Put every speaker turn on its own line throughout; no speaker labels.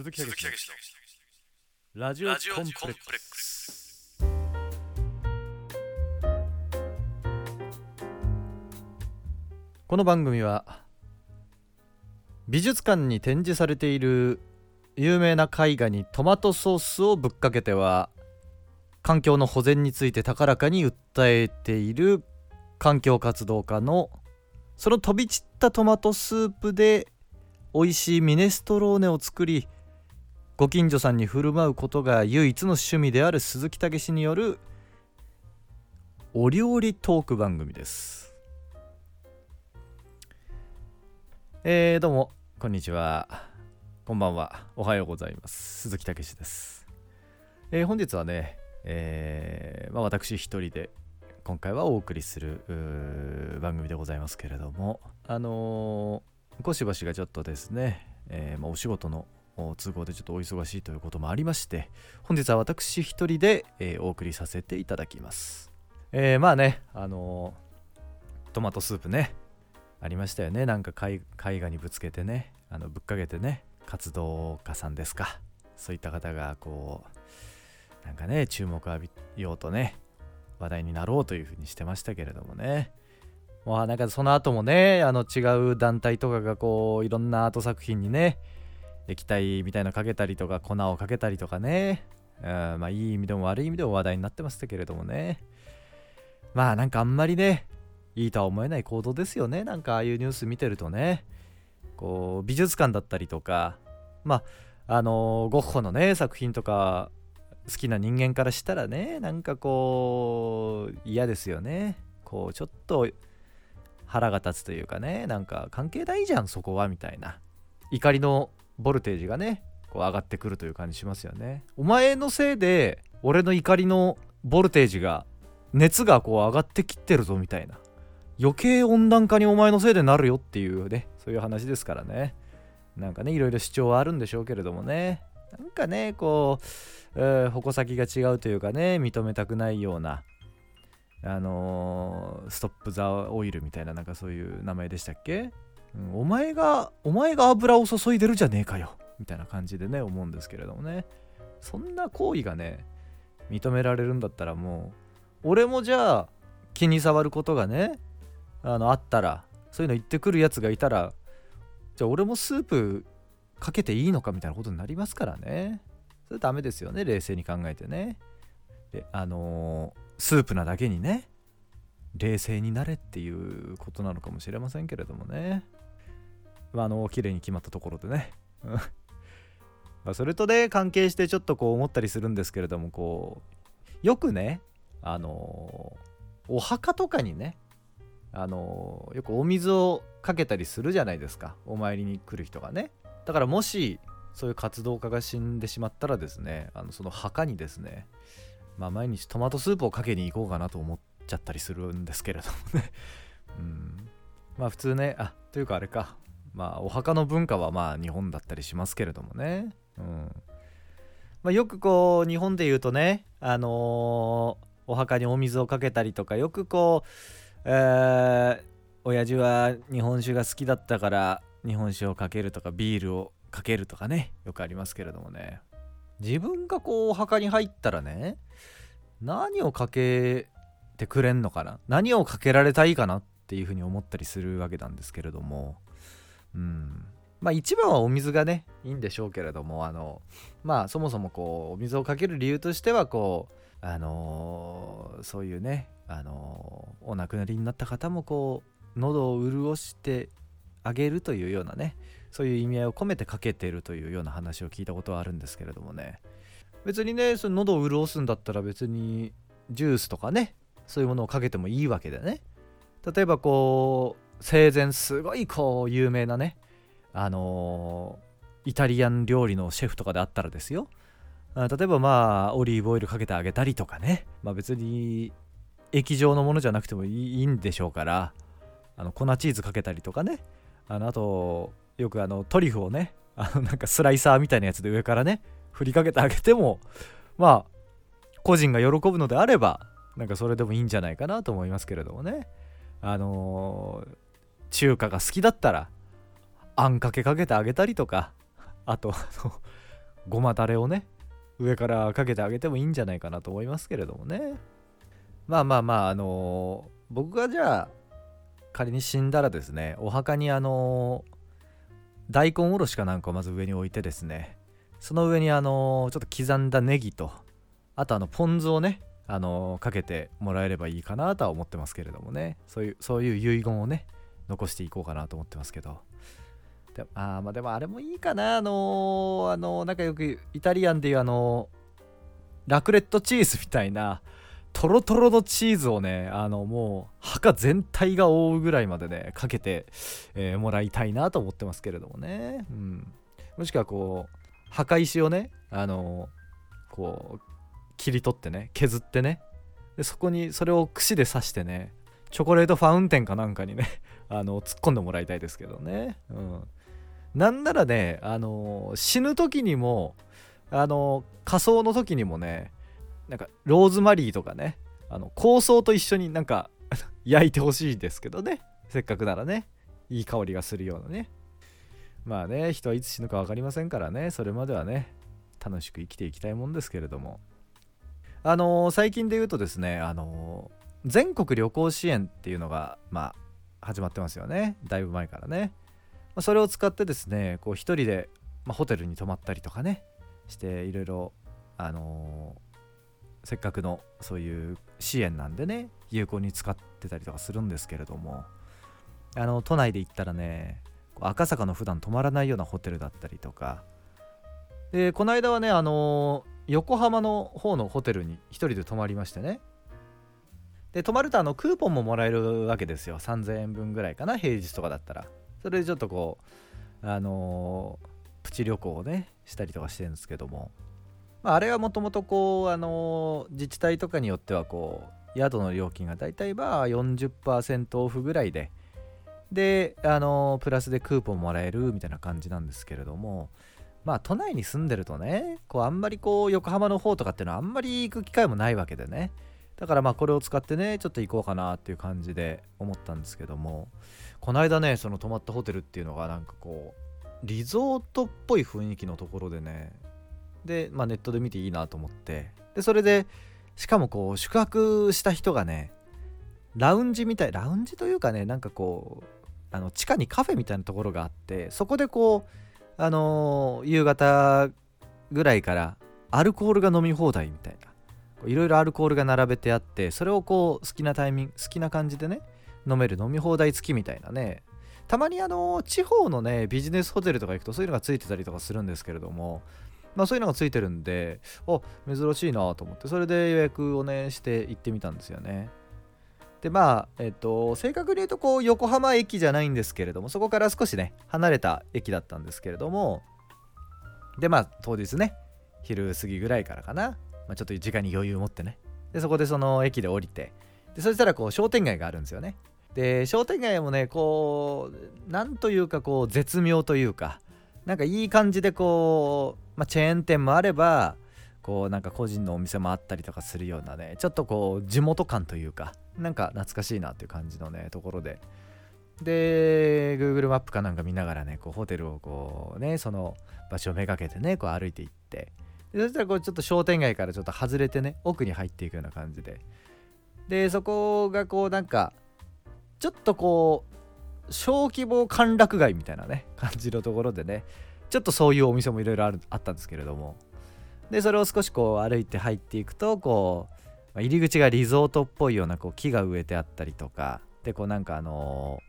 鈴木武のラジオコンプレックス。この番組は美術館に展示されている有名な絵画にトマトソースをぶっかけては環境の保全について高らかに訴えている環境活動家のその飛び散ったトマトスープで美味しいミネストローネを作りご近所さんに振る舞うことが唯一の趣味である鈴木武氏によるお料理トーク番組です。えー、どうもこんにちは。こんばんは。おはようございます。鈴木武氏です、えー、本日はね、えーまあ、私一人で今回はお送りする番組でございますけれどもあのー、小芝がちょっとですね、えーまあ、お仕事の都合でちょっとお忙しいということもありまして本日は私一人で、えー、お送りさせていただきます、えー、まあねあのー、トマトスープねありましたよね。なんか絵画にぶつけてねあのぶっかけてね活動家さんですか。そういった方がこうなんかね注目浴びようとね話題になろうというふうにしてましたけれどもね。まあなんかその後もねあの違う団体とかがこういろんなアート作品にね液体みたいなのかけたりとか粉をかけたりとかね、うん、まあいい意味でも悪い意味でも話題になってましたけれどもね。まあなんかあんまりねいいとは思えない行動ですよね。なんかああいうニュース見てるとね。こう美術館だったりとかまああのゴッホのね作品とか好きな人間からしたらねなんかこう嫌ですよね。こうちょっと腹が立つというかねなんか関係ないじゃんそこはみたいな。怒りのボルテージがねこう上がってくるという感じしますよね。お前のせいで俺の怒りのボルテージが熱がこう上がってきてるぞみたいな。余計温暖化にお前のせいでなるよっていうねそういう話ですからね。なんかねいろいろ主張はあるんでしょうけれどもね。なんかねこう、えー、矛先が違うというかね認めたくないようなあのー、ストップ・ザ・オイルみたいななんかそういう名前でしたっけ？お前が、お前が油を注いでるじゃねえかよ。みたいな感じでね、思うんですけれどもね。そんな行為がね、認められるんだったらもう、俺もじゃあ、気に障ることがね、あの、あったら、そういうの言ってくるやつがいたら、じゃあ俺もスープかけていいのかみたいなことになりますからね。それダメですよね、冷静に考えてね。で、あのー、スープなだけにね、冷静になれっていうことなのかもしれませんけれどもね。まあ、あの綺麗に決まったところでね。まそれとね関係してちょっとこう思ったりするんですけれどもこうよくねあのお墓とかにねあのよくお水をかけたりするじゃないですか。お参りに来る人がね。だからもしそういう活動家が死んでしまったらですねあのその墓にですねまあ毎日トマトスープをかけに行こうかなと思っちゃったりするんですけれどもね。うん。まあ普通ねあというかあれか。まあお墓の文化はまあ日本だったりしますけれどもね、うん。まあ、よくこう日本で言うとねあのー、お墓にお水をかけたりとかよくこう、えー、親父は日本酒が好きだったから日本酒をかけるとかビールをかけるとかねよくありますけれどもね。自分がこうお墓に入ったらね何をかけてくれんのかな何をかけられたいかなっていうふうに思ったりするわけなんですけれども。うん。まあ一番はお水がねいいんでしょうけれどもあのまあそもそもこうお水をかける理由としてはこうあのー、そういうねあのー、お亡くなりになった方もこう喉を潤してあげるというようなねそういう意味合いを込めてかけてるというような話を聞いたことはあるんですけれどもね。別にねその喉を潤すんだったら別にジュースとかねそういうものをかけてもいいわけでね。例えばこう生前すごいこう有名なねあのー、イタリアン料理のシェフとかであったらですよ。例えばまあオリーブオイルかけてあげたりとかね。まあ別に液状のものじゃなくてもいいんでしょうから。あの粉チーズかけたりとかね。あのあとよくあのトリュフをねあのなんかスライサーみたいなやつで上からね振りかけてあげてもまあ個人が喜ぶのであればなんかそれでもいいんじゃないかなと思いますけれどもね。あのー、中華が好きだったらあんかけかけてあげたりとかあとごまだれをね上からかけてあげてもいいんじゃないかなと思いますけれどもね。まあまあまああのー、僕がじゃあ仮に死んだらですねお墓にあのー、大根おろしかなんかをまず上に置いてですねその上にあのー、ちょっと刻んだネギとあとあのポン酢をねあのかけてもらえればいいかなとは思ってますけれどもね。そういうそういう遺言をね残していこうかなと思ってますけど。であまあでもあれもいいかな。あのー、あのー、なんかよくイタリアンでいうあのー、ラクレットチーズみたいなトロトロのチーズをねあのもう墓全体が覆うぐらいまでねかけて、え、もらいたいなと思ってますけれどもね、うん、もしくはこう墓石をねあのこう切り取ってね削ってね。でそこにそれを串で刺してねチョコレートファウンテンかなんかにねあの突っ込んでもらいたいですけどね、うん、なんならね、あの死ぬ時にも、あの仮装の時にもね、なんかローズマリーとかね、あの香草と一緒になんか 焼いてほしいですけどね、せっかくならね、いい香りがするようなね。まあね、人はいつ死ぬか分かりませんからね、それまではね、楽しく生きていきたいもんですけれども。あのー、最近で言うとですね、あのー、全国旅行支援っていうのが、ま、始まってますよね。だいぶ前からね。まあ、それを使ってですねこう一人で、まあ、ホテルに泊まったりとかねしていろいろあのー、せっかくのそういう支援なんでね有効に使ってたりとかするんですけれどもあの都内で行ったらね赤坂の普段泊まらないようなホテルだったりとかでこの間はねあのー、横浜の方のホテルに一人で泊まりましてねで泊まるとあのクーポンももらえるわけですよ。3000円分ぐらいかな平日とかだったら。それでちょっとこうあのー、プチ旅行をねしたりとかしてるんですけども、まあ、あれはもともとこうあのー、自治体とかによってはこう宿の料金がだいたいまあ40%オフぐらいで。であのー、プラスでクーポンもらえるみたいな感じなんですけれども。まあ都内に住んでるとねこうあんまりこう横浜の方とかっていうのはあんまり行く機会もないわけでね。だからまあこれを使ってねちょっと行こうかなっていう感じで思ったんですけどもこの間ねその泊まったホテルっていうのがなんかこうリゾートっぽい雰囲気のところでねで、まあ、ネットで見ていいなと思ってでそれでしかもこう宿泊した人がねラウンジみたいラウンジというかねなんかこうあの地下にカフェみたいなところがあってそこでこうあのー、夕方ぐらいからアルコールが飲み放題みたいな。いろいろアルコールが並べてあってそれをこう好きなタイミング好きな感じでね飲める飲み放題付きみたいなねたまにあの地方のねビジネスホテルとか行くとそういうのがついてたりとかするんですけれどもまあそういうのがついてるんであ珍しいなと思ってそれで予約をねして行ってみたんですよね。でまあえっと正確に言うとこう横浜駅じゃないんですけれどもそこから少しね離れた駅だったんですけれどもでまあ当日ね昼過ぎぐらいからかなまあ、ちょっと時間に余裕を持ってね。でそこでその駅で降りて。でそしたらこう商店街があるんですよね。で商店街もねこうなんというかこう絶妙というかなんかいい感じでこう、まあ、チェーン店もあればこうなんか個人のお店もあったりとかするようなねちょっとこう地元感というかなんか懐かしいなっていう感じのねところで。で Google マップかなんか見ながらねこうホテルをこうねその場所をめがけてねこう歩いていって。そしたらこうちょっと商店街からちょっと外れてね奥に入っていくような感じで。でそこがこうなんかちょっとこう小規模歓楽街みたいなね感じのところでねちょっとそういうお店もいろいろあったんですけれども。でそれを少しこう歩いて入っていくとこう入り口がリゾートっぽいようなこう木が植えてあったりとかでこうなんかあの、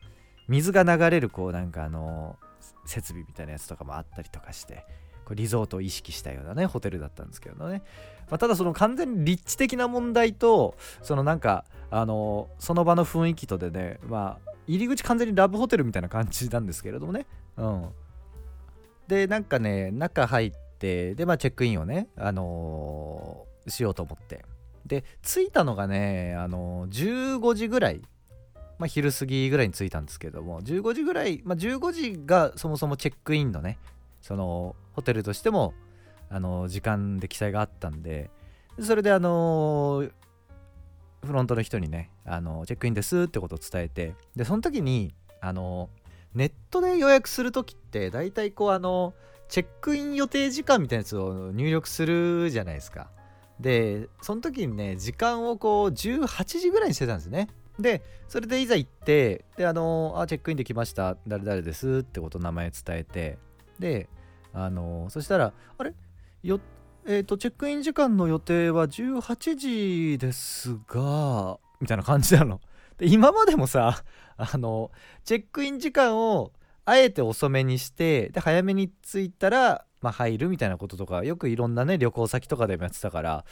水が流れるこうなんかあの、設備みたいなやつとかもあったりとかしてリゾートを意識したようなねホテルだったんですけどね、まあ、ただその完全に立地的な問題とそのなんかあのその場の雰囲気とでねまあ入り口完全にラブホテルみたいな感じなんですけれどもね。うん。でなんかね中入ってでまあチェックインをねあのー、しようと思って。で着いたのがねあのー、15時ぐらい。まあ、昼過ぎぐらいに着いたんですけども15時ぐらい、まあ、15時がそもそもチェックインのねそのホテルとしてもあの時間で記載があったんでそれであのフロントの人にねあのチェックインですってことを伝えてでその時にあのネットで予約する時って大体こうあのチェックイン予定時間みたいなやつを入力するじゃないですか。でその時にね時間をこう18時ぐらいにしてたんですね。でそれでいざ行ってであのあチェックインできました誰々ですってこと名前伝えてであのそしたらあれ？よえっ、ー、とチェックイン時間の予定は18時ですがみたいな感じなの。で今までもさあのチェックイン時間をあえて遅めにしてで早めに着いたら、まあ、入るみたいなこととかよくいろんなね旅行先とかでもやってたから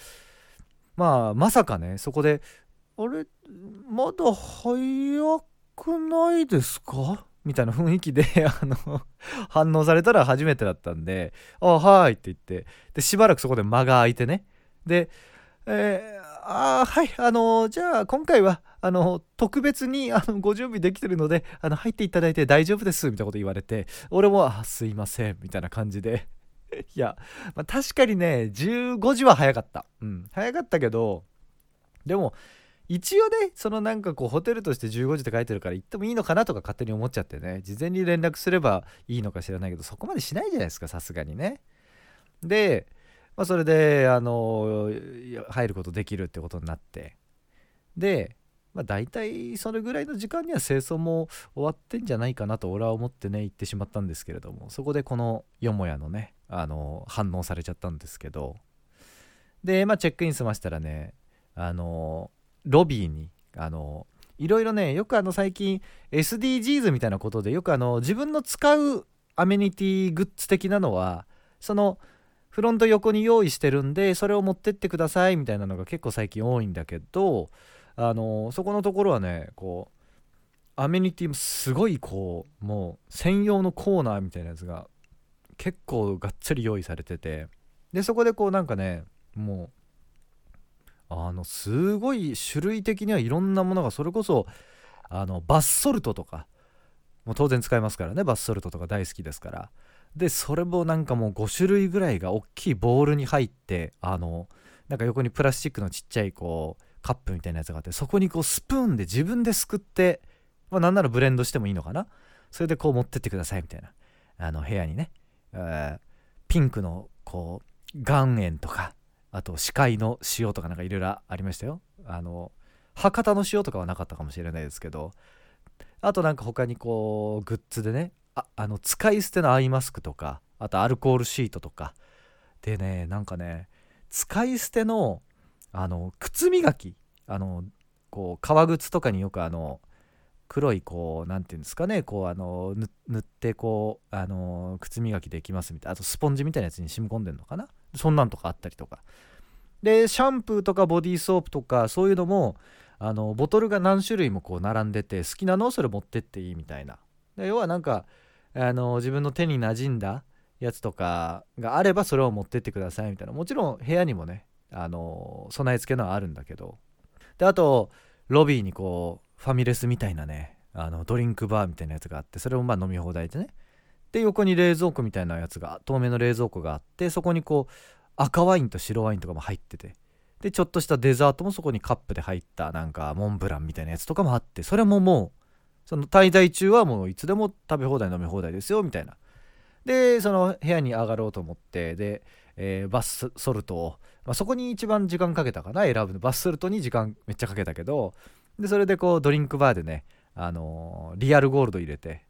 まあまさかねそこで「あれ？まだ早くないですか?」みたいな雰囲気で あの反応されたら初めてだったんで「あはい」って言ってでしばらくそこで間が空いてねでえー、あはい、あのー、じゃあ今回は、あの、特別にあのご準備できてるので、あの入っていただいて大丈夫です、みたいなこと言われて、俺も、あ、すいません、みたいな感じで。いや、まあ、確かにね、15時は早かった。うん、早かったけど、でも、一応ね、そのなんかこう、ホテルとして15時って書いてるから行ってもいいのかなとか勝手に思っちゃってね、事前に連絡すればいいのか知らないけど、そこまでしないじゃないですか、さすがにね。で、まあ、それであの入ることできるってことになって。で、まあ、大体それぐらいの時間には清掃も終わってんじゃないかなと俺は思ってね行ってしまったんですけれども。そこでこのよもやのねあの反応されちゃったんですけど。でまあチェックイン済ましたらねあのロビーにあのいろいろねよくあの最近 SDGs みたいなことでよくあの自分の使うアメニティグッズ的なのはそのフロント横に用意してるんでそれを持ってってくださいみたいなのが結構最近多いんだけどあのそこのところはねこうアメニティもすごいこうもう専用のコーナーみたいなやつが結構がっつり用意されててでそこでこうなんかねもうあのすごい種類的にはいろんなものがそれこそあのバスソルトとかもう当然使いますからねバスソルトとか大好きですから。でそれもなんかもう5種類ぐらいが大きいボールに入ってあのなんか横にプラスチックのちっちゃいこうカップみたいなやつがあってそこにこうスプーンで自分ですくって、まあ、なんならブレンドしてもいいのかな。それでこう持ってってくださいみたいな。あの部屋にね、えー、ピンクのこう岩塩とかあと視界の塩とかなんかいろいろありましたよ。あの博多の塩とかはなかったかもしれないですけど。あとなんか他にこうグッズでねああの使い捨てのアイマスクとかあとアルコールシートとか。でねなんかね使い捨てのあの靴磨き。あのこう革靴とかによくあの黒いこう何て言うんですかねこうあの塗ってこうあの靴磨きできますみたいなあとスポンジみたいなやつに染み込んでんのかな？そんなんとかあったりとか。でシャンプーとかボディーソープとかそういうのもあのボトルが何種類もこう並んでて好きなのをそれ持ってっていいみたいな。要はなんかあの自分の手に馴染んだやつとかがあればそれを持ってってくださいみたいな。もちろん部屋にもねあの備え付けのはあるんだけど。であとロビーにこうファミレスみたいなねあのドリンクバーみたいなやつがあってそれもまあ飲み放題でね。で横に冷蔵庫みたいなやつが透明の冷蔵庫があってそこにこう赤ワインと白ワインとかも入ってて。でちょっとしたデザートもそこにカップで入ったなんかモンブランみたいなやつとかもあってそれももうその滞在中はもういつでも食べ放題飲み放題ですよみたいな。でその部屋に上がろうと思ってで、えー、バスソルトを、まあ、そこに一番時間かけたかな選ぶの。バスソルトに時間めっちゃかけたけどでそれでこうドリンクバーでねあのー、リアルゴールド入れて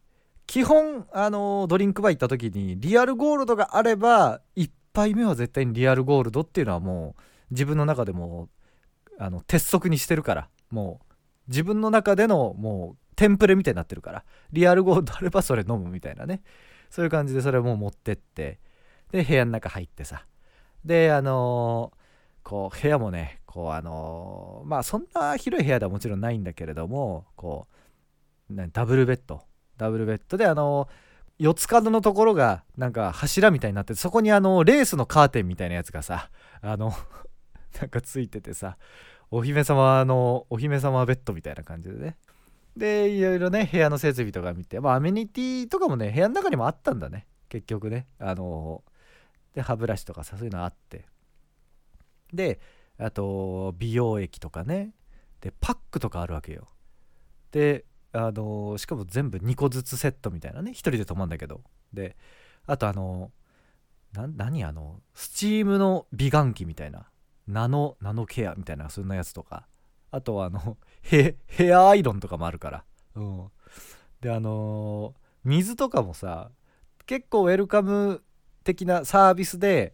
基本あのー、ドリンクバー行った時にリアルゴールドがあれば1杯目は絶対にリアルゴールドっていうのはもう自分の中でもあの鉄則にしてるからもう自分の中でのもうテンプレみたいになってるからリアルゴールドあればそれ飲むみたいなね。そういう感じでそれをもう持ってってで部屋の中入ってさ。であのー、こう部屋もねこうあの、まあそんな広い部屋ではもちろんないんだけれどもこうダブルベッド。ダブルベッドであの、四つ角のところがなんか柱みたいになってそこにあのレースのカーテンみたいなやつがさあの なんかついててさお姫様のお姫様ベッドみたいな感じでね。でいろいろね部屋の設備とか見てまあアメニティとかもね部屋の中にもあったんだね。結局ねあので歯ブラシとかさそういうのあって。であと美容液とかね。でパックとかあるわけよ。であのしかも全部2個ずつセットみたいなね。1人で泊まるんだけど。であとあのな何あのスチームの美顔器みたいな。ナノナノケアみたいなそんなやつとか。あとはあのヘヘアアイロンとかもあるから。うん。であの水とかもさ結構ウェルカム的なサービスで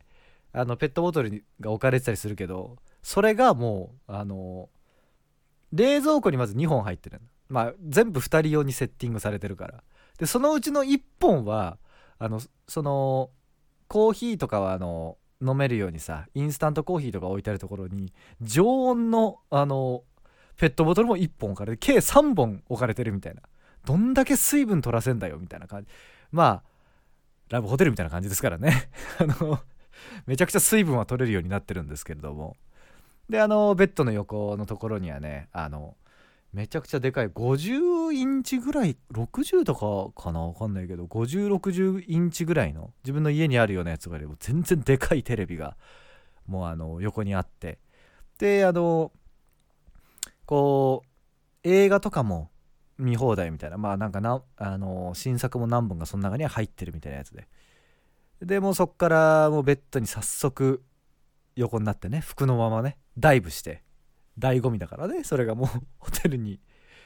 あのペットボトルが置かれてたりするけどそれがもうあの冷蔵庫にまず2本入ってるまあ全部2人用にセッティングされてるから。でそのうちの1本はあのそのコーヒーとかはあの飲めるようにさインスタントコーヒーとか置いてあるところに常温のあのペットボトルも1本置かれて計3本置かれてるみたいな。どんだけ水分取らせんだよみたいな感じ。まあラブホテルみたいな感じですからね。あのめちゃくちゃ水分は取れるようになってるんですけれども。であのベッドの横のところにはねあのめちゃくちゃでかい50インチぐらい60とかかな？わかんないけど5060インチぐらいの自分の家にあるようなやつがあれば全然でかいテレビがもうあの横にあって。であのこう映画とかも見放題みたいなまあなんかなあの新作も何本かその中には入ってるみたいなやつで。でもうそっからもうベッドに早速横になってね服のままねダイブして醍醐味だからねそれがもう ホテルに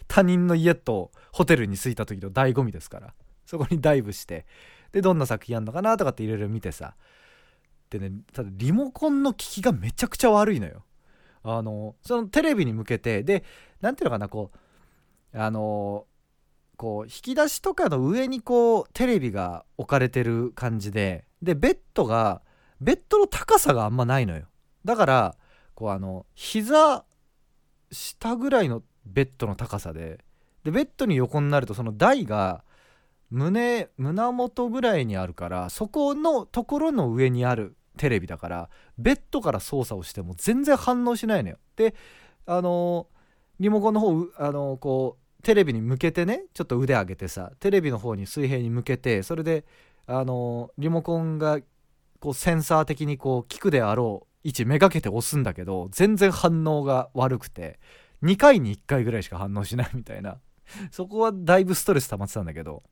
他人の家とホテルに着いた時の醍醐味ですから。そこにダイブしてでどんな作品やんのかなとかっていろいろ見てさ。でねただリモコンの効きがめちゃくちゃ悪いのよ。あのそのテレビに向けてで何ていうのかなこうあのこう引き出しとかの上にこうテレビが置かれてる感じででベッドがベッドの高さがあんまないのよ。だからこうあの膝下ぐらいのベッドの高さででベッドに横になるとその台が胸胸元ぐらいにあるからそこのところの上にあるテレビだからベッドから操作をしても全然反応しないのよ。であのリモコンの方あのこうテレビに向けてねちょっと腕上げてさテレビの方に水平に向けてそれであのリモコンがこうセンサー的にこう効くであろう位置めがけて押すんだけど全然反応が悪くて2回に1回ぐらいしか反応しないみたいな。そこはだいぶストレス溜まってたんだけど。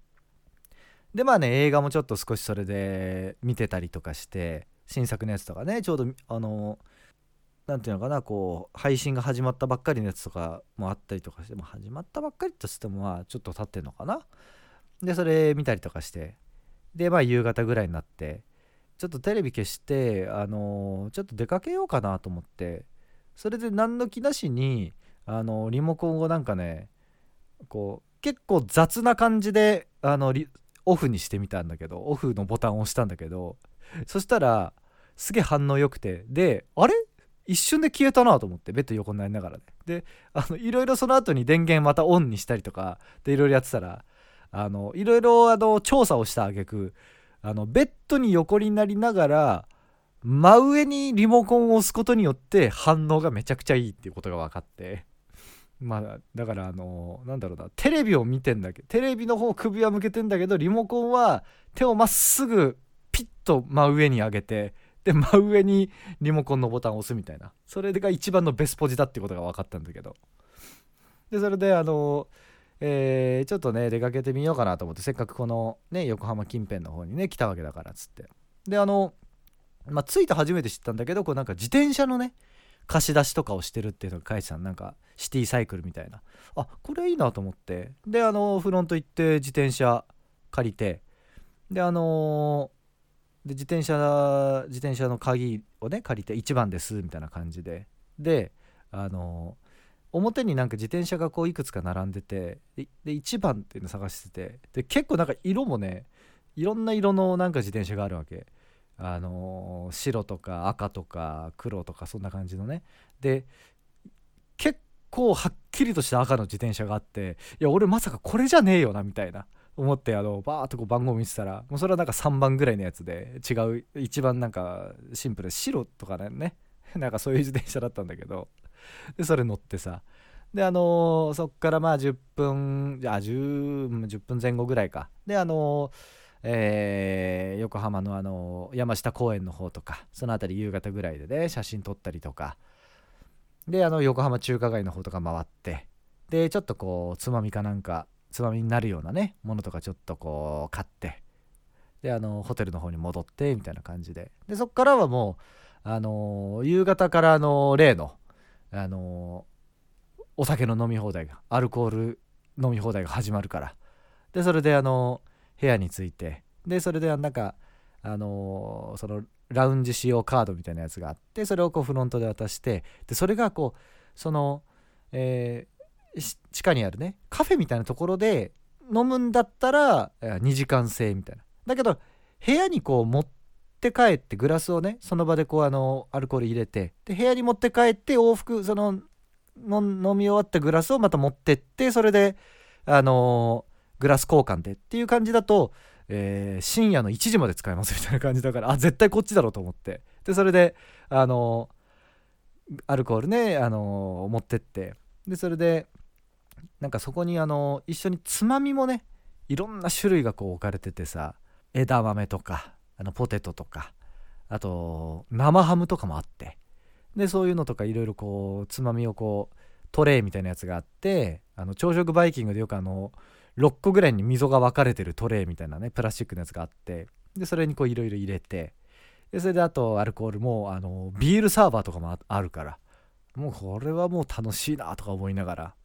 でまあね映画もちょっと少しそれで見てたりとかして新作のやつとかねちょうどあの何ていうのかなこう配信が始まったばっかりのやつとかもあったりとかしても始まったばっかりとしてもまあちょっと経ってんのかな。でそれ見たりとかして。でまあ夕方ぐらいになってちょっとテレビ消してあのちょっと出かけようかなと思って。それで何の気なしにあのリモコンをなんかねこう結構雑な感じであのオフにしてみたんだけどオフのボタンを押したんだけどそしたらすげえ反応良くて。であれ？一瞬で消えたなと思ってベッド横になりながらね。であのいろいろその後に電源またオンにしたりとかでいろいろやってたらあのいろいろあの調査をした挙句あのベッドに横になりながら真上にリモコンを押すことによって反応がめちゃくちゃいいっていうことが分かって。まあだからあのなんだろうなテレビを見てんだけどテレビの方首は向けてんだけどリモコンは手をまっすぐピッと真上に上げてで真上にリモコンのボタンを押すみたいな。それが一番のベスポジだっていうことが分かったんだけど。でそれであのえー、ちょっとね出かけてみようかなと思ってせっかくこのね横浜近辺の方にね来たわけだからっつって。であのまあ着いて初めて知ったんだけどこうなんか自転車のね貸し出しとかをしてるっていうのが書いてたなんかシティサイクルみたいな。あこれいいなと思って。であのフロント行って自転車借りて。であので自転車自転車の鍵をね借りて1番ですみたいな感じで。であの表になんか自転車がこういくつか並んでてで1番っていうの探しててで結構なんか色もねいろんな色のなんか自転車があるわけ。あのー、白とか赤とか黒とかそんな感じのね。で結構はっきりとした赤の自転車があっていや俺まさかこれじゃねえよなみたいな思ってあのバーッとこう番号見てたらもうそれはなんか3番ぐらいのやつで違う一番なんかシンプルで白とかねなんかそういう自転車だったんだけど。でそれ乗ってさ。であのー、そっからまあ10分じゃあ 10, 10分前後ぐらいか。であのー、えー、横浜のあの山下公園の方とかその辺り夕方ぐらいでね写真撮ったりとか。であの横浜中華街の方とか回って。でちょっとこうつまみかなんかつまみになるようなねものとかちょっとこう買って。であのホテルの方に戻ってみたいな感じで。でそっからはもうあの夕方からあの例のあのお酒の飲み放題がアルコール飲み放題が始まるから。でそれであの部屋に着いて。でそれでなんかあのそのラウンジ使用カードみたいなやつがあってそれをこうフロントで渡して。でそれがこうその、えー、地下にあるねカフェみたいなところで飲むんだったら2時間制みたいな。だけど部屋にこう持ってって帰ってグラスをねその場でこうあのアルコール入れてで部屋に持って帰って往復その飲み終わったグラスをまた持ってってそれであのー、グラス交換でっていう感じだと、えー、深夜の1時まで使えますみたいな感じだからあ絶対こっちだろうと思って。でそれであのー、アルコールね、あの持ってって。でそれでなんかそこにあの一緒につまみもねいろんな種類がこう置かれててさ枝豆とかあのポテトとかあと生ハムとかもあってでそういうのとかいろいろこうつまみをこうトレイみたいなやつがあってあの朝食バイキングでよくあの6個ぐらいに溝が分かれてるトレイみたいなねプラスチックのやつがあってでそれにこういろいろ入れてでそれであとアルコールもあのビールサーバーとかもあるからもうこれはもう楽しいなとか思いながら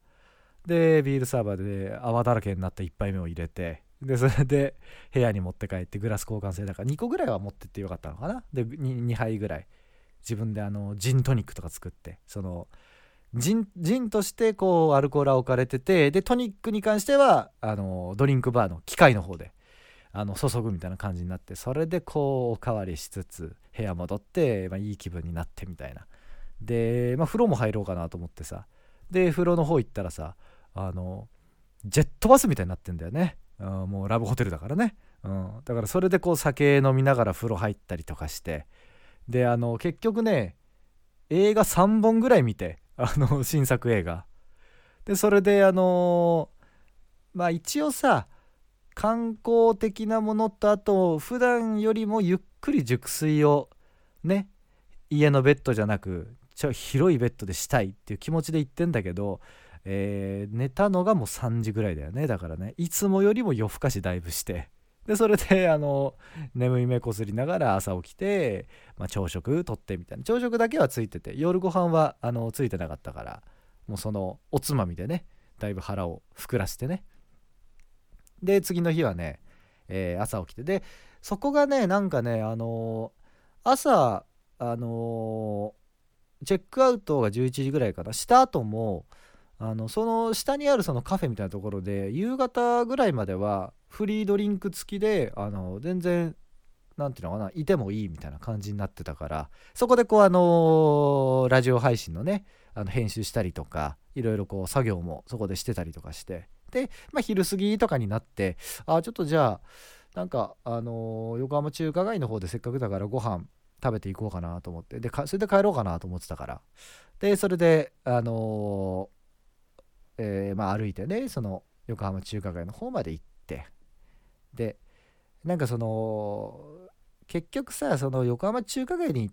でビールサーバーで泡だらけになった1杯目を入れてでそれで部屋に持って帰ってグラス交換制だから2個ぐらいは持ってってよかったのかな。で 2, 2杯ぐらい。自分であのジントニックとか作ってそのジンジンとしてこうアルコールは置かれててでトニックに関してはあのドリンクバーの機械の方であの注ぐみたいな感じになってそれでこうおかわりしつつ部屋戻って、まあ、いい気分になってみたいな。で、まあ、風呂も入ろうかなと思ってさ。で風呂の方行ったらさあのジェットバスみたいになってんだよね、もうラブホテルだからね、うん、だからそれでこう酒飲みながら風呂入ったりとかして。であの結局ね映画3本ぐらい見て あの新作映画。でそれであのまあ一応さ観光的なものとあと普段よりもゆっくり熟睡をね家のベッドじゃなくちょ広いベッドでしたいっていう気持ちで言ってんだけどえー、寝たのがもう3時ぐらいだよね。だからね。いつもよりも夜更かしだいぶして。でそれであの眠い目こすりながら朝起きて、まあ、朝食とってみたいな。朝食だけはついてて夜ご飯はあのついてなかったからもうそのおつまみでねだいぶ腹を膨らしてね。で次の日はね、えー、朝起きて。でそこがねなんかねあのー、朝あのー、チェックアウトが11時ぐらいかな。した後もあのその下にあるそのカフェみたいなところで夕方ぐらいまではフリードリンク付きであの全然何ていうのかないてもいいみたいな感じになってたからそこでこうあのラジオ配信のねあの編集したりとかいろいろこう作業もそこでしてたりとかしてで、まあ、昼過ぎとかになってあちょっとじゃあなんかあの横浜中華街の方でせっかくだからご飯食べていこうかなと思ってでそれで帰ろうかなと思ってたから。でそれであのーえー、まあ、歩いてねその横浜中華街の方まで行ってでなんかその結局さその横浜中華街に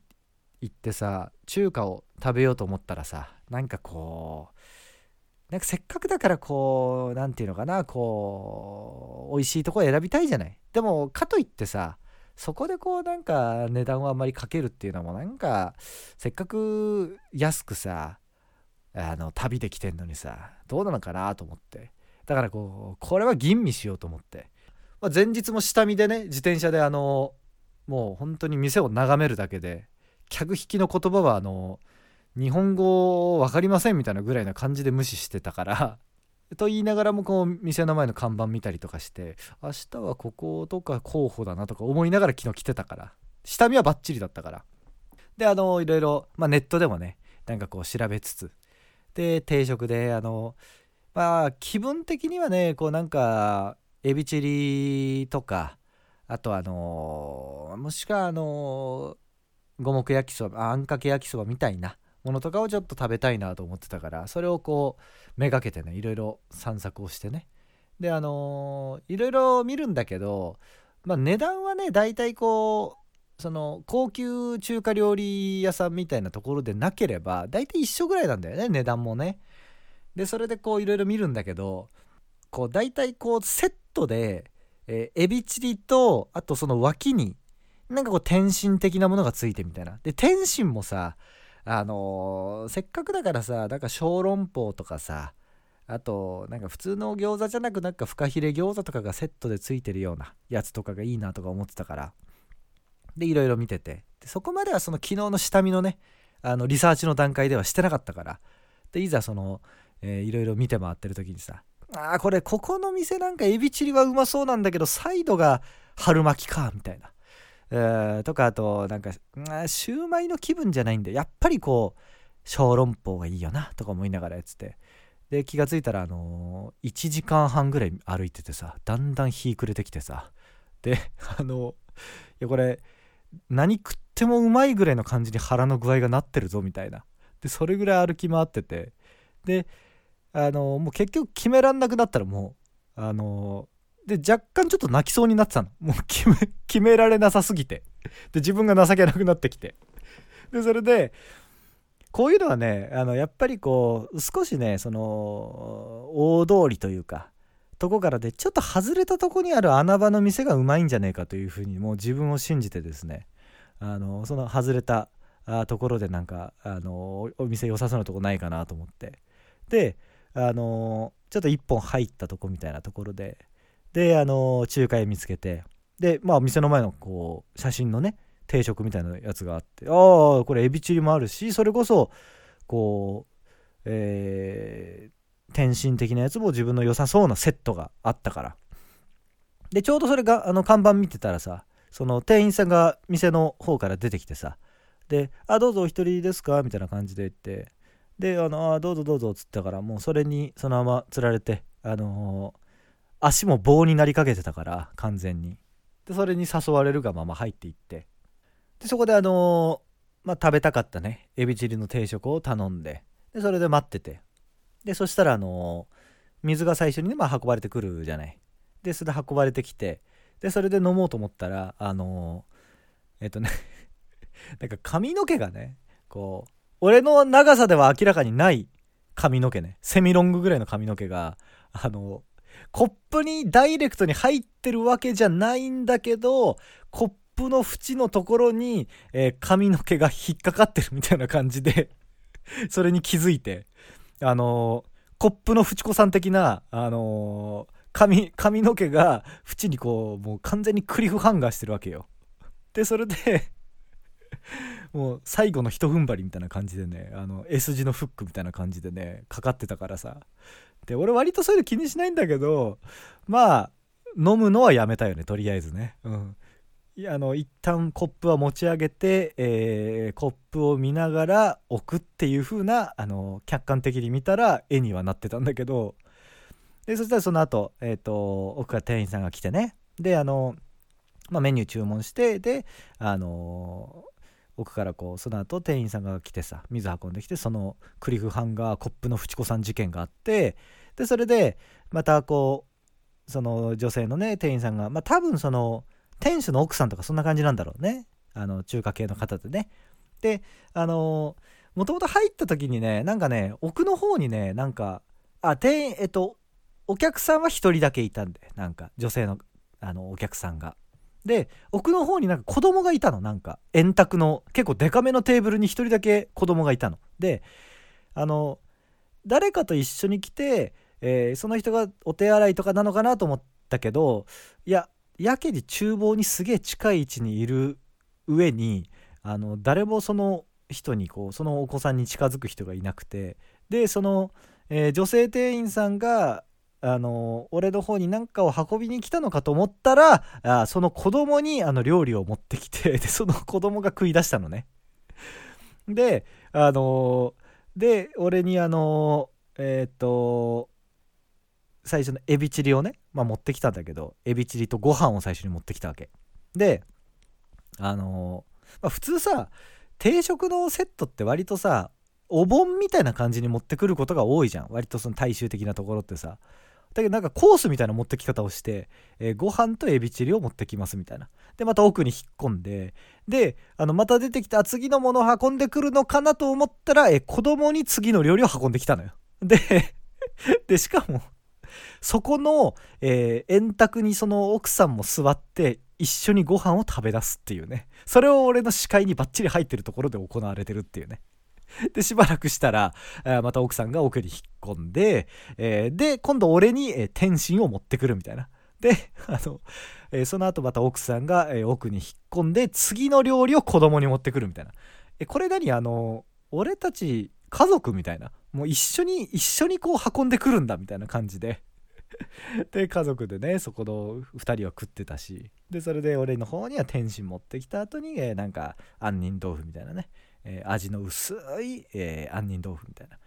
行ってさ中華を食べようと思ったらさなんかこうなんかせっかくだからこう何て言うのかなこう美味しいとこ選びたいじゃない？でもかといってさそこでこうなんか値段をあんまりかけるっていうのもなんかせっかく安くさあの旅で来てんのにさどうなのかなと思って。だからこうこれは吟味しようと思って、まあ、前日も下見でね自転車であのもう本当に店を眺めるだけで客引きの言葉はあの日本語分かりませんみたいなぐらいな感じで無視してたから と言いながらもこう店の前の看板見たりとかして明日はこことか候補だなとか思いながら昨日来てたから下見はバッチリだったから。であのいろいろ、まあ、ネットでもねなんかこう調べつつで定食であのまあ気分的にはねこうなんかエビチリとかあとあのもしくはあの五目焼きそばあんかけ焼きそばみたいなものとかをちょっと食べたいなと思ってたからそれをこうめがけてねいろいろ散策をしてね。であのいろいろ見るんだけどまあ値段はね大体こうその高級中華料理屋さんみたいなところでなければ大体一緒ぐらいなんだよね値段もね。でそれでこういろいろ見るんだけどこう大体こうセットで、えーエビチリとあとその脇になんかこう天津的なものがついてみたいな。で天津もさあのーせっかくだからさなんか小籠包とかさあとなんか普通の餃子じゃなくなんかフカヒレ餃子とかがセットでついてるようなやつとかがいいなとか思ってたから。でいろいろ見てて。でそこまではその昨日の下見のねあのリサーチの段階ではしてなかったから。でいざその、えーいろいろ見て回ってる時にさあーこれここの店なんかエビチリはうまそうなんだけどサイドが春巻きかみたいな、えとかあとなんかシューマイの気分じゃないんでやっぱりこう小籠包がいいよなとか思いながらやってて。で気がついたらあの1時間半ぐらい歩いててさだんだん日暮れてきてさ。であのいやこれ何食ってもうまいぐらいの感じに腹の具合がなってるぞみたいな。でそれぐらい歩き回ってて。であのもう結局決めらんなくなったらもうあので若干ちょっと泣きそうになってたの。もう決め決められなさすぎて。で自分が情けなくなってきて。でそれでこういうのはねあのやっぱりこう少しねその大通りというかとこからでちょっと外れたとこにある穴場の店がうまいんじゃねえかというふうにもう自分を信じてですねあのその外れたところでなんかあのお店良さそうなとこないかなと思って。であのちょっと一本入ったとこみたいなところでであの中華屋見つけてでまあ店の前のこう写真のね定食みたいなやつがあってああこれエビチリもあるしそれこそこうえー天津的なやつも自分の良さそうなセットがあったから。でちょうどそれがあの看板見てたらさその店員さんが店の方から出てきてさで「あどうぞお一人ですか?」みたいな感じで言ってで「あのあどうぞどうぞ」っつったからもうそれにそのままつられてあのー足も棒になりかけてたから完全に。でそれに誘われるがまま入っていって。でそこであのーまあ食べたかったねエビチリの定食を頼んででそれで待ってて。でそしたらあの水が最初にね、まあ、運ばれてくるじゃない。でそれで運ばれてきてでそれで飲もうと思ったらあのえっとね なんか髪の毛がねこう俺の長さでは明らかにない髪の毛ね。セミロングぐらいの髪の毛があのコップにダイレクトに入ってるわけじゃないんだけどコップの縁のところに、えー髪の毛が引っかかってるみたいな感じでそれに気づいて。あのコップのフチ子さん的なあの髪髪の毛が縁にこうもう完全にクリフハンガーしてるわけよ。でそれで もう最後の一踏ん張りみたいな感じでねあの S 字のフックみたいな感じでねかかってたからさ。で俺割とそういうの気にしないんだけどまあ飲むのはやめたよねとりあえずね。うん。あの一旦コップは持ち上げて、えーコップを見ながら置くっていう風なあの客観的に見たら絵にはなってたんだけど。でそしたらその後、えっ、と奥から店員さんが来てね。であの、まあ、メニュー注文してであの奥からこうその後店員さんが来てさ水運んできてそのクリフハンガーコップのフチ子さん事件があってでそれでまたこうその女性のね店員さんがまあ多分その店主の奥さんとかそんな感じなんだろうね。あの中華系の方でね。であのもともと入った時にねなんかね奥の方にねなんかあ店員えっとお客さんは1人だけいたんでなんか女性のあのお客さんが。で奥の方になんか子供がいたの。なんか円卓の結構デカめのテーブルに1人だけ子供がいたの。であの誰かと一緒に来て、えーその人がお手洗いとかなのかなと思ったけどいややけに厨房にすげえ近い位置にいる上にあの誰もその人にこうそのお子さんに近づく人がいなくてでその、えー女性店員さんがあの俺の方に何かを運びに来たのかと思ったらあその子供にあの料理を持ってきて でその子供が食い出したのね。であので俺にあのえっ、と最初のエビチリをね、まあ、持ってきたんだけどエビチリとご飯を最初に持ってきたわけ。であのまあ、普通さ定食のセットって割とさお盆みたいな感じに持ってくることが多いじゃん。割とその大衆的なところってさ。だけどなんかコースみたいな持ってき方をして、えーご飯とエビチリを持ってきますみたいな。でまた奥に引っ込んでであのまた出てきた次のものを運んでくるのかなと思ったら、えー子供に次の料理を運んできたのよ。ででしかもそこの、えー円卓にその奥さんも座って一緒にご飯を食べ出すっていうね。それを俺の視界にバッチリ入ってるところで行われてるっていうね。でしばらくしたらあまた奥さんが奥に引っ込んで、えーで今度俺に、えー天津を持ってくるみたいな。で あの、えーその後また奥さんが、え奥に引っ込んで次の料理を子供に持ってくるみたいな。えこれ何？あの俺たち家族みたいな。もう一緒に一緒にこう運んでくるんだみたいな感じで。で家族でねそこの2人は食ってたし。でそれで俺の方には天津持ってきた後に、えーなんか杏仁豆腐みたいなね、えー味の薄い、えー杏仁豆腐みたいな。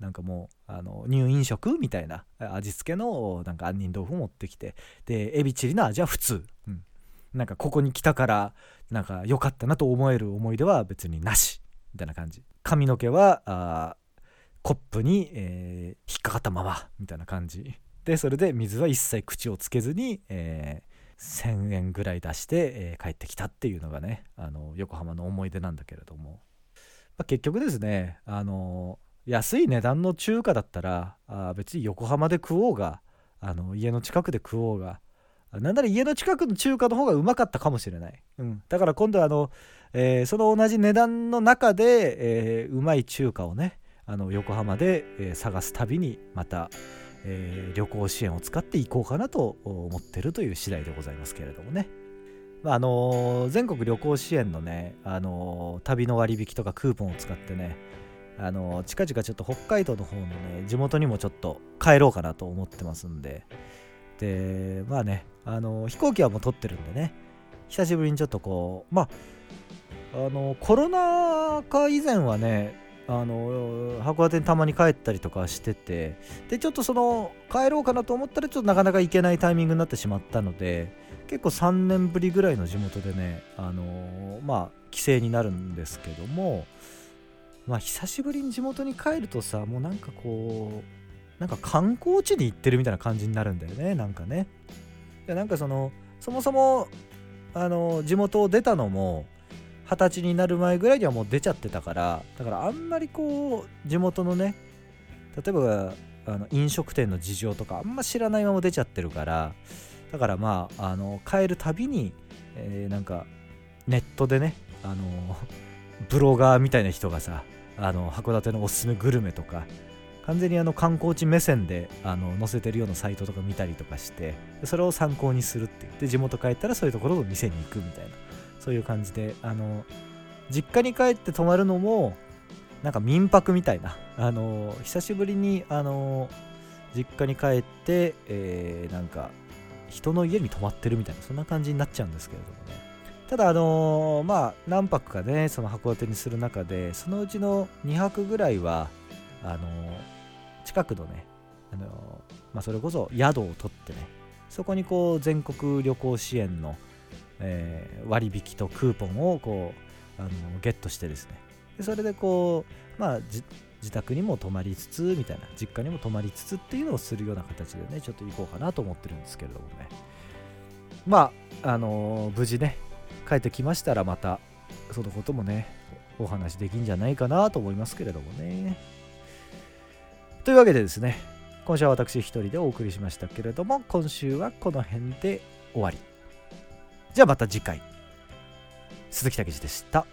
なんかもうあの入院食みたいな味付けのなんか杏仁豆腐持ってきて。でエビチリの味は普通、うん、なんかここに来たからなんか良かったなと思える思い出は別になし。みたいな感じ。髪の毛はあーコップに、えー引っかかったままみたいな感じ。でそれで水は一切口をつけずに、えー1,000円ぐらい出して、えー帰ってきたっていうのがねあの横浜の思い出なんだけれども、まあ、結局ですねあの安い値段の中華だったらあ別に横浜で食おうがあの家の近くで食おうがなんなら家の近くの中華の方がうまかったかもしれない、うん、だから今度はあの、えーその同じ値段の中で、えーうまい中華をねあの横浜で、え探す旅にまた、えー旅行支援を使っていこうかなと思ってるという次第でございますけれどもね。まああのー全国旅行支援のね、あのー旅の割引とかクーポンを使ってね、あの近々ちょっと北海道の方のね地元にもちょっと帰ろうかなと思ってますんででまあね、あの飛行機はもう取ってるんでね久しぶりにちょっとこうまああのコロナ禍以前はねあの函館にたまに帰ったりとかしててでちょっとその帰ろうかなと思ったらちょっとなかなか行けないタイミングになってしまったので結構3年ぶりぐらいの地元でねあのまあ帰省になるんですけどもまあ久しぶりに地元に帰るとさもうなんかこうなんか観光地に行ってるみたいな感じになるんだよねなんかね。でなんかそのそもそもあの地元を出たのも二十歳になる前ぐらいにはもう出ちゃってたからだからあんまりこう地元のね例えばあの飲食店の事情とかあんま知らないまま出ちゃってるからだからまああの帰るたびに、えーなんかネットでねあのブロガーみたいな人がさあの函館のおすすめグルメとか完全にあの観光地目線であの載せてるようなサイトとか見たりとかしてそれを参考にするって言って地元帰ったらそういうところの店に行くみたいな。そういう感じであの実家に帰って泊まるのもなんか民泊みたいな。あの久しぶりにあの実家に帰って、えーなんか人の家に泊まってるみたいなそんな感じになっちゃうんですけれどもね。ただあのまあ何泊かねその函館にする中でそのうちの2泊ぐらいはあの近くのねあの、まあ、それこそ宿を取ってねそこにこう全国旅行支援の、えー割引とクーポンをこうあのゲットしてですね。でそれでこうまあ自宅にも泊まりつつみたいな実家にも泊まりつつっていうのをするような形でねちょっと行こうかなと思ってるんですけれどもね。まああのー無事ね帰ってきましたらまたそのこともねお話できんじゃないかなと思いますけれどもね。というわけでですね今週は私一人でお送りしましたけれども今週はこの辺で終わり。じゃあまた次回。鈴木武史でした。